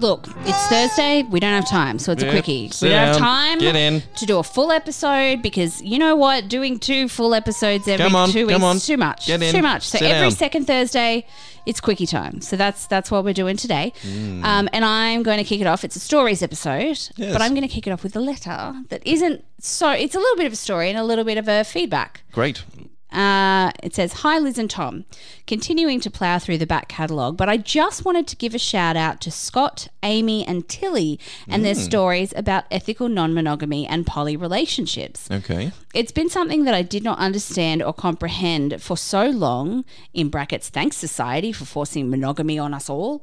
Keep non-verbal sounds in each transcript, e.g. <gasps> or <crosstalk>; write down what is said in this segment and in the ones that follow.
Look, it's Thursday. We don't have time, so it's a quickie. sit we don't have down, time get in. to do a full episode because you know what? Doing two full episodes every Come on, two weeks come on. is too much. Get in, Too much. So sit every down. second Thursday, it's quickie time. So that's that's what we're doing today. Mm. Um, and I'm going to kick it off. It's a stories episode, but I'm going to kick it off with a letter that isn't so. It's a little bit of a story and a little bit of a feedback. Great. Uh, it says, Hi, Liz and Tom. Continuing to plough through the back catalogue, but I just wanted to give a shout out to Scott, Amy, and Tilly and their stories about ethical non monogamy and poly relationships. Okay. It's been something that I did not understand or comprehend for so long, in brackets, thanks society for forcing monogamy on us all.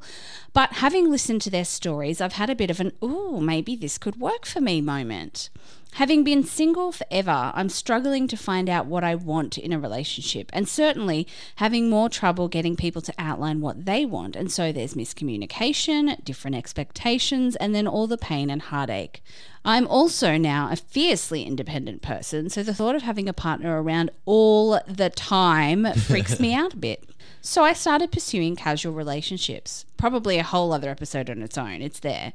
But having listened to their stories, I've had a bit of an, ooh, maybe this could work for me moment. Having been single forever, I'm struggling to find out what I want in a relationship, and certainly having more trouble getting people to outline what they want. And so there's miscommunication, different expectations, and then all the pain and heartache. I'm also now a fiercely independent person, so the thought of having a partner around all the time <laughs> freaks me out a bit. So I started pursuing casual relationships, probably a whole other episode on its own, it's there,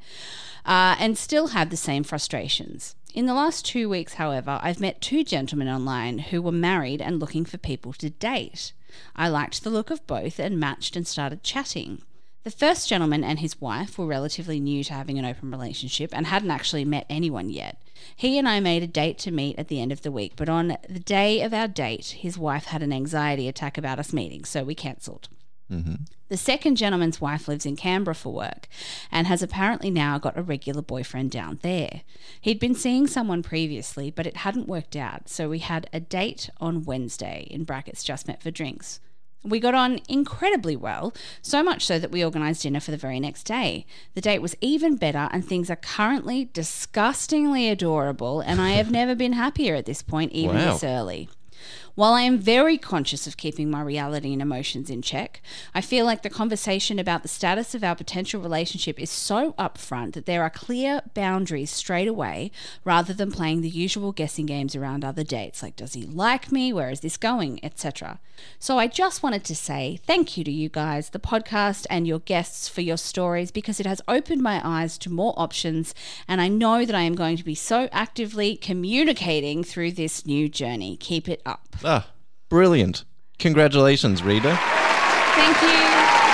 uh, and still have the same frustrations. In the last two weeks, however, I've met two gentlemen online who were married and looking for people to date. I liked the look of both and matched and started chatting. The first gentleman and his wife were relatively new to having an open relationship and hadn't actually met anyone yet. He and I made a date to meet at the end of the week, but on the day of our date, his wife had an anxiety attack about us meeting, so we cancelled. Mm-hmm. The second gentleman's wife lives in Canberra for work and has apparently now got a regular boyfriend down there. He'd been seeing someone previously, but it hadn't worked out, so we had a date on Wednesday, in brackets, just met for drinks. We got on incredibly well, so much so that we organised dinner for the very next day. The date was even better, and things are currently disgustingly adorable, and I have <laughs> never been happier at this point, even Wow. this early. While I am very conscious of keeping my reality and emotions in check, I feel like the conversation about the status of our potential relationship is so upfront that there are clear boundaries straight away rather than playing the usual guessing games around other dates like does he like me, where is this going, etc. So I just wanted to say thank you to you guys, the podcast, and your guests for your stories because it has opened my eyes to more options, and I know that I am going to be so actively communicating through this new journey. Keep it up. Ah, brilliant. Congratulations, reader. Thank you.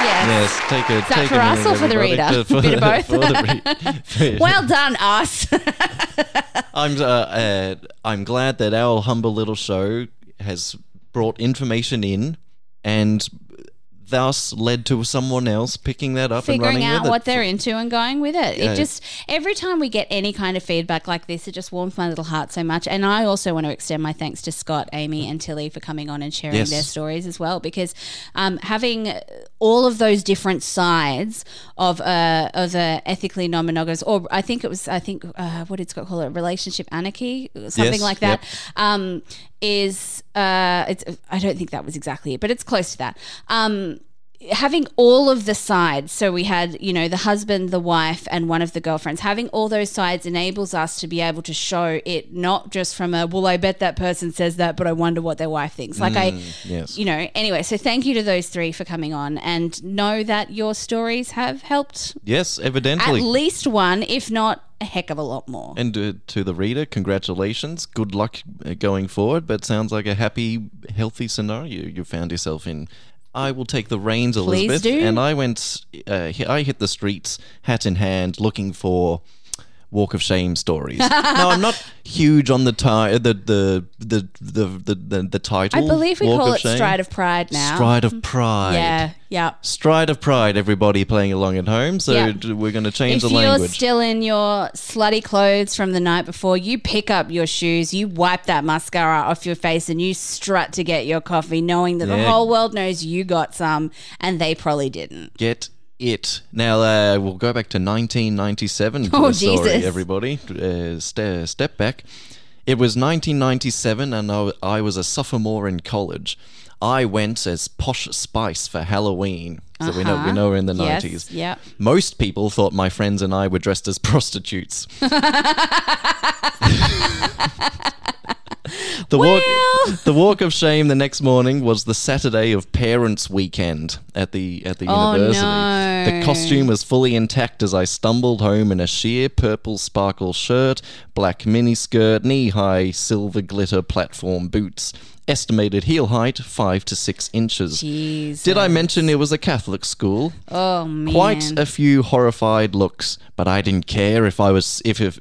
Yes. Yes, take a Is that take for a us minute, or for the everybody, reader? <laughs> to- Bit of both. for the re- <laughs> Well done, us. <laughs> I'm uh, uh, I'm glad that our humble little show has brought information in and thus led to someone else picking that up and Figuring running out with it. what they're into and going with it. Yeah. It just every time we get any kind of feedback like this, it just warms my little heart so much. And I also want to extend my thanks to Scott, Amy, and Tilly for coming on and sharing Yes. their stories as well. Because um, having all of those different sides of uh, of a ethically non-monogamous, or I think it was, I think uh, what did Scott call it, relationship anarchy, something Yes, like that. yep. Um, is uh, it's I don't think that was exactly it, but it's close to that. Um, having all of the sides so we had you know the husband the wife and one of the girlfriends having all those sides enables us to be able to show it not just from a well i bet that person says that but i wonder what their wife thinks like i yes. you know anyway so thank you to those three for coming on and know that your stories have helped Yes, evidently at least one if not a heck of a lot more and uh, to the reader, congratulations. Good luck going forward, but sounds like a happy, healthy scenario you found yourself in. I will take the reins, Please Elizabeth. do. And I went, uh, I hit the streets, hat in hand, looking for walk of shame stories. <laughs> now I'm not huge on the ti- uh, the, the, the the the the the title. I believe we Walk call it Shame. Stride of Pride now. Stride of mm-hmm. Pride. Yeah, yeah. Stride of Pride, everybody playing along at home. So Yeah. d- we're going to change If the language. If you're still in your slutty clothes from the night before, you pick up your shoes, you wipe that mascara off your face, and you strut to get your coffee, knowing that the whole world knows you got some, and they probably didn't. Get it. Now uh, we'll go back to 1997 Oh, story, Jesus. everybody. Uh, ste- step back. It was 1997, and I was a sophomore in college. I went as Posh Spice for Halloween. So we know we know we're in the Uh-huh. Yes, 90s. yep. Most people thought my friends and I were dressed as prostitutes. <laughs> <laughs> The walk, <laughs> the walk of shame the next morning was the Saturday of Parents' Weekend at the at the Oh, university. no. The costume was fully intact as I stumbled home in a sheer purple sparkle shirt, black miniskirt, knee-high silver glitter platform boots. Estimated heel height five to six inches. Jeez. Did I mention it was a Catholic school? Oh man. Quite a few horrified looks, but I didn't care if I was if if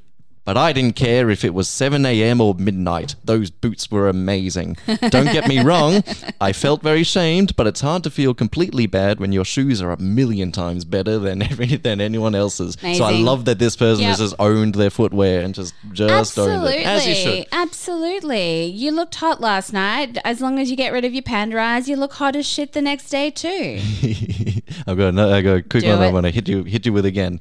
but I didn't care if it was 7 a.m. or midnight. Those boots were amazing. Don't get me wrong, <laughs> I felt very shamed, but it's hard to feel completely bad when your shoes are a million times better than <laughs> every, than anyone else's. So I love that this person Yep. has just owned their footwear and just just owned Absolutely, it as you should. absolutely. You looked hot last night. As long as you get rid of your panda eyes, you look hot as shit the next day too. <laughs> I've got another, I got a quick Do one I want to hit you hit you with again.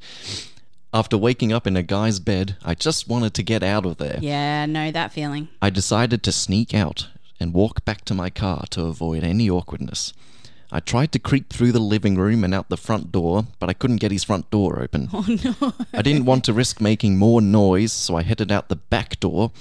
After waking up in a guy's bed, I just wanted to get out of there. yeah, know that feeling. I decided to sneak out and walk back to my car to avoid any awkwardness. I tried to creep through the living room and out the front door, but I couldn't get his front door open. <laughs> Oh no. I didn't want to risk making more noise, so I headed out the back door,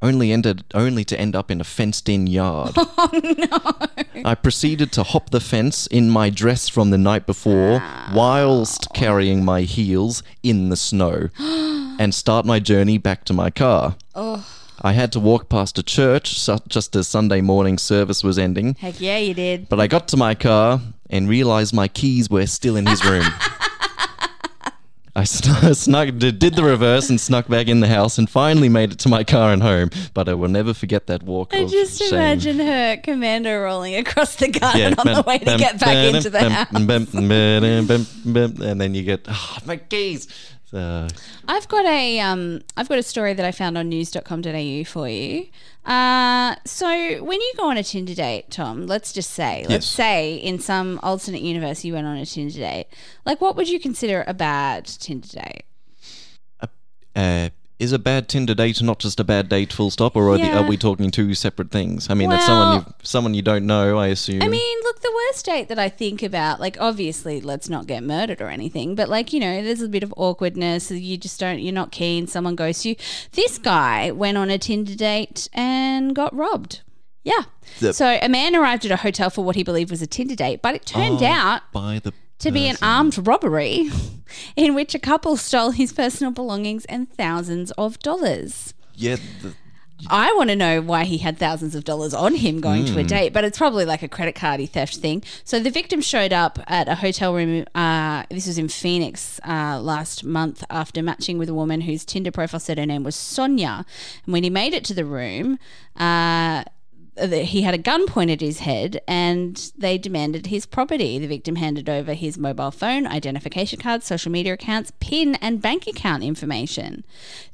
only ended only to end up in a fenced-in yard. <laughs> Oh no. I proceeded to hop the fence in my dress from the night before, whilst carrying my heels in the snow, <gasps> and start my journey back to my car. I had to walk past a church just as Sunday morning service was ending, Heck yeah, you did. but I got to my car and realized my keys were still in his room. <laughs> I sn- <laughs> snuck, did the reverse and snuck back in the house and finally made it to my car and home. But I will never forget that walk I of just shame. imagine her commando rolling across the garden on the way to bam, get back bam, into the bam, house. bam, bam, bam, bam, bam, and then you get oh, my keys. So, I've got a um, I've got a story that I found on news.com.au for you. Uh, so when you go on a Tinder date, Tom, let's just say, let's Yes. say in some alternate universe you went on a Tinder date. Like, what would you consider a bad Tinder date? uh, is a bad Tinder date not just a bad date, full stop, or are, the, are we talking two separate things? I mean, that's someone Well- you someone you don't know, I assume. I mean, look, the worst date that I think about, like, obviously, let's not get murdered or anything, but like, you know, there's a bit of awkwardness. You just don't, you're not keen. Someone goes to you. This guy went on a Tinder date and got robbed. Yeah. The- so a man arrived at a hotel for what he believed was a Tinder date, but it turned Oh, out by the to be an armed robbery <laughs> in which a couple stole his personal belongings and thousands of dollars. yeah. The, I want to know why he had thousands of dollars on him going to a Hmm. date, but it's probably like a credit cardy theft thing. So the victim showed up at a hotel room. Uh, this was in Phoenix uh, last month after matching with a woman whose Tinder profile said her name was Sonia. And when he made it to the room, uh, he had a gun pointed at his head and they demanded his property. The victim handed over his mobile phone, identification cards, social media accounts, PIN, and bank account information.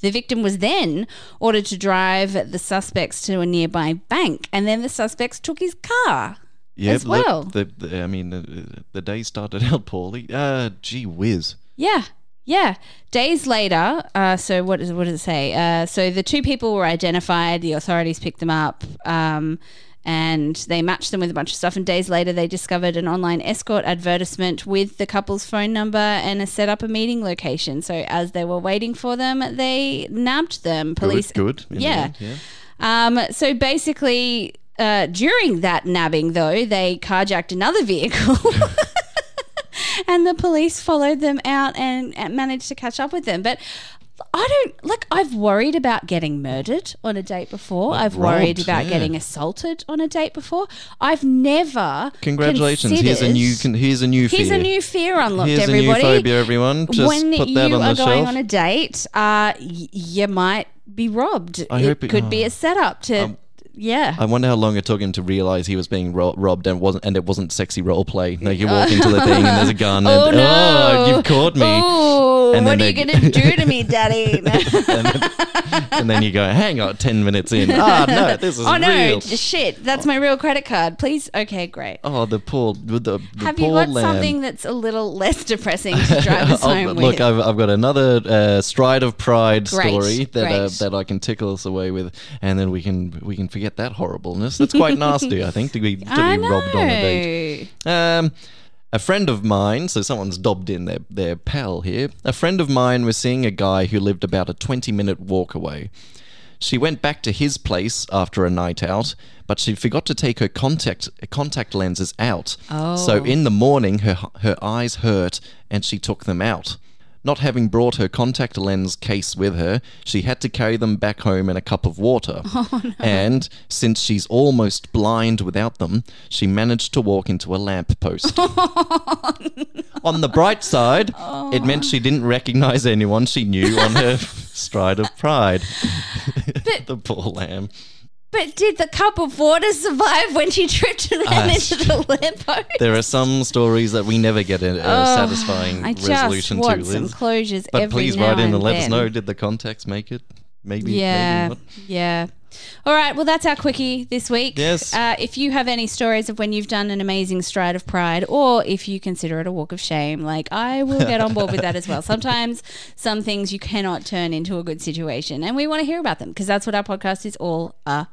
The victim was then ordered to drive the suspects to a nearby bank, and then the suspects took his car. yeah, as well. The, the, I mean, the, the day started <laughs> out poorly. Uh, gee whiz. Yeah. Yeah. Days later, uh, so what does what does it say? Uh, so the two people were identified. The authorities picked them up, um, and they matched them with a bunch of stuff. And days later, they discovered an online escort advertisement with the couple's phone number and a set up a meeting location. So as they were waiting for them, they nabbed them. Police, good. the yeah. end, yeah. Um, so basically, uh, during that nabbing, though, they carjacked another vehicle. <laughs> and the police followed them out and, and managed to catch up with them. But I don't like. I've worried about getting murdered on a date before. Like I've worried about yeah. getting assaulted on a date before. I've never. Congratulations! Here's a new. Here's a new fear. Here's a new fear unlocked, Here's everybody. a new phobia, everyone. Just when put you that on are going shelf. on a date, uh, y- you might be robbed. I it hope it- could be oh. a setup to. Um, yeah. I wonder how long it took him to realize he was being ro- robbed and wasn't, and it wasn't sexy role play. Like you walk into the thing and there's a gun. <laughs> oh and, no! you've caught me. Oh, And what are you gonna do to me, <laughs> Daddy? and, then, and then you go, hang on, ten minutes in. <laughs> Ah, no, this is oh no! real. Shit! That's my real credit card. Please. Okay, great. Oh, the poor, the, the Have poor you got lamb. something that's a little less depressing to drive us Oh, home look, with? Look, I've, I've got another uh, stride of pride Great, story that uh, that I can tickle us away with, and then we can we can forget that horribleness. That's quite <laughs> nasty, I think, to be to be robbed on a date. Um, a friend of mine, so someone's dobbed in their, their pal here. A friend of mine was seeing a guy who lived about a 20 minute walk away. She went back to his place after a night out, but she forgot to take her contact contact lenses out. Oh. So in the morning, her her eyes hurt, and she took them out. Not having brought her contact lens case with her, she had to carry them back home in a cup of water. <laughs> Oh, and since she's almost blind without them, she managed to walk into a lamppost. <laughs> Oh, on the bright side, it meant oh. she didn't recognize anyone she knew on her <laughs> stride of pride. the poor lamb. But did the cup of water survive when she tripped and ran into the lamppost? There are some stories that we never get a, a Oh, satisfying I just resolution want to. some Liz. closures But every please now write in and and let us then. know. Did the contacts make it? Maybe. Yeah, Maybe not. yeah. All right, well, that's our quickie this week. Yes. Uh, if you have any stories of when you've done an amazing stride of pride, or if you consider it a walk of shame, like I will get on board with that as well. <laughs> Sometimes some things you cannot turn into a good situation, and we want to hear about them because that's what our podcast is all about.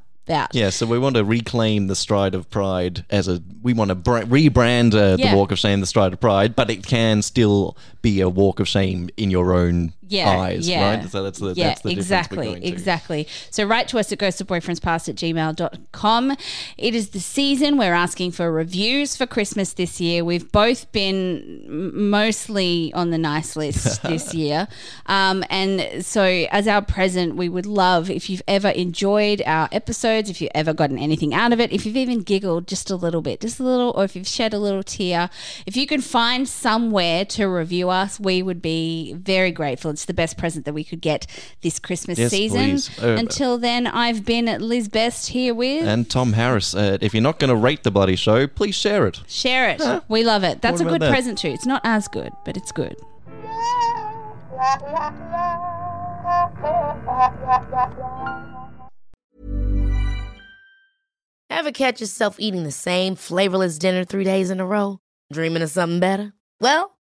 Yeah, so we want to reclaim the stride of pride as a. We want to bra- rebrand uh, Yeah. the walk of shame, the stride of pride, but it can still be a walk of shame in your own yeah, eyes, yeah. right? So that's the yeah, that's the difference exactly, we're going to. exactly. So write to us at ghostofboyfriendspast at gmail.com. It is the season. We're asking for reviews for Christmas this year. We've both been mostly on the nice list <laughs> this year. Um, and so as our present, we would love if you've ever enjoyed our episodes, if you've ever gotten anything out of it, if you've even giggled just a little bit, just a little, or if you've shed a little tear, if you can find somewhere to review us, we would be very grateful. It's the best present that we could get this Christmas Yes, season. please. Uh, Until then, I've been Liz Best here with. And Tom Harris, uh, if you're not going to rate the bloody show, please share it. Share it. We love it. That's a What about good that? present too. It's not as good, but it's good. Ever catch yourself eating the same flavorless dinner three days in a row? Dreaming of something better? Well,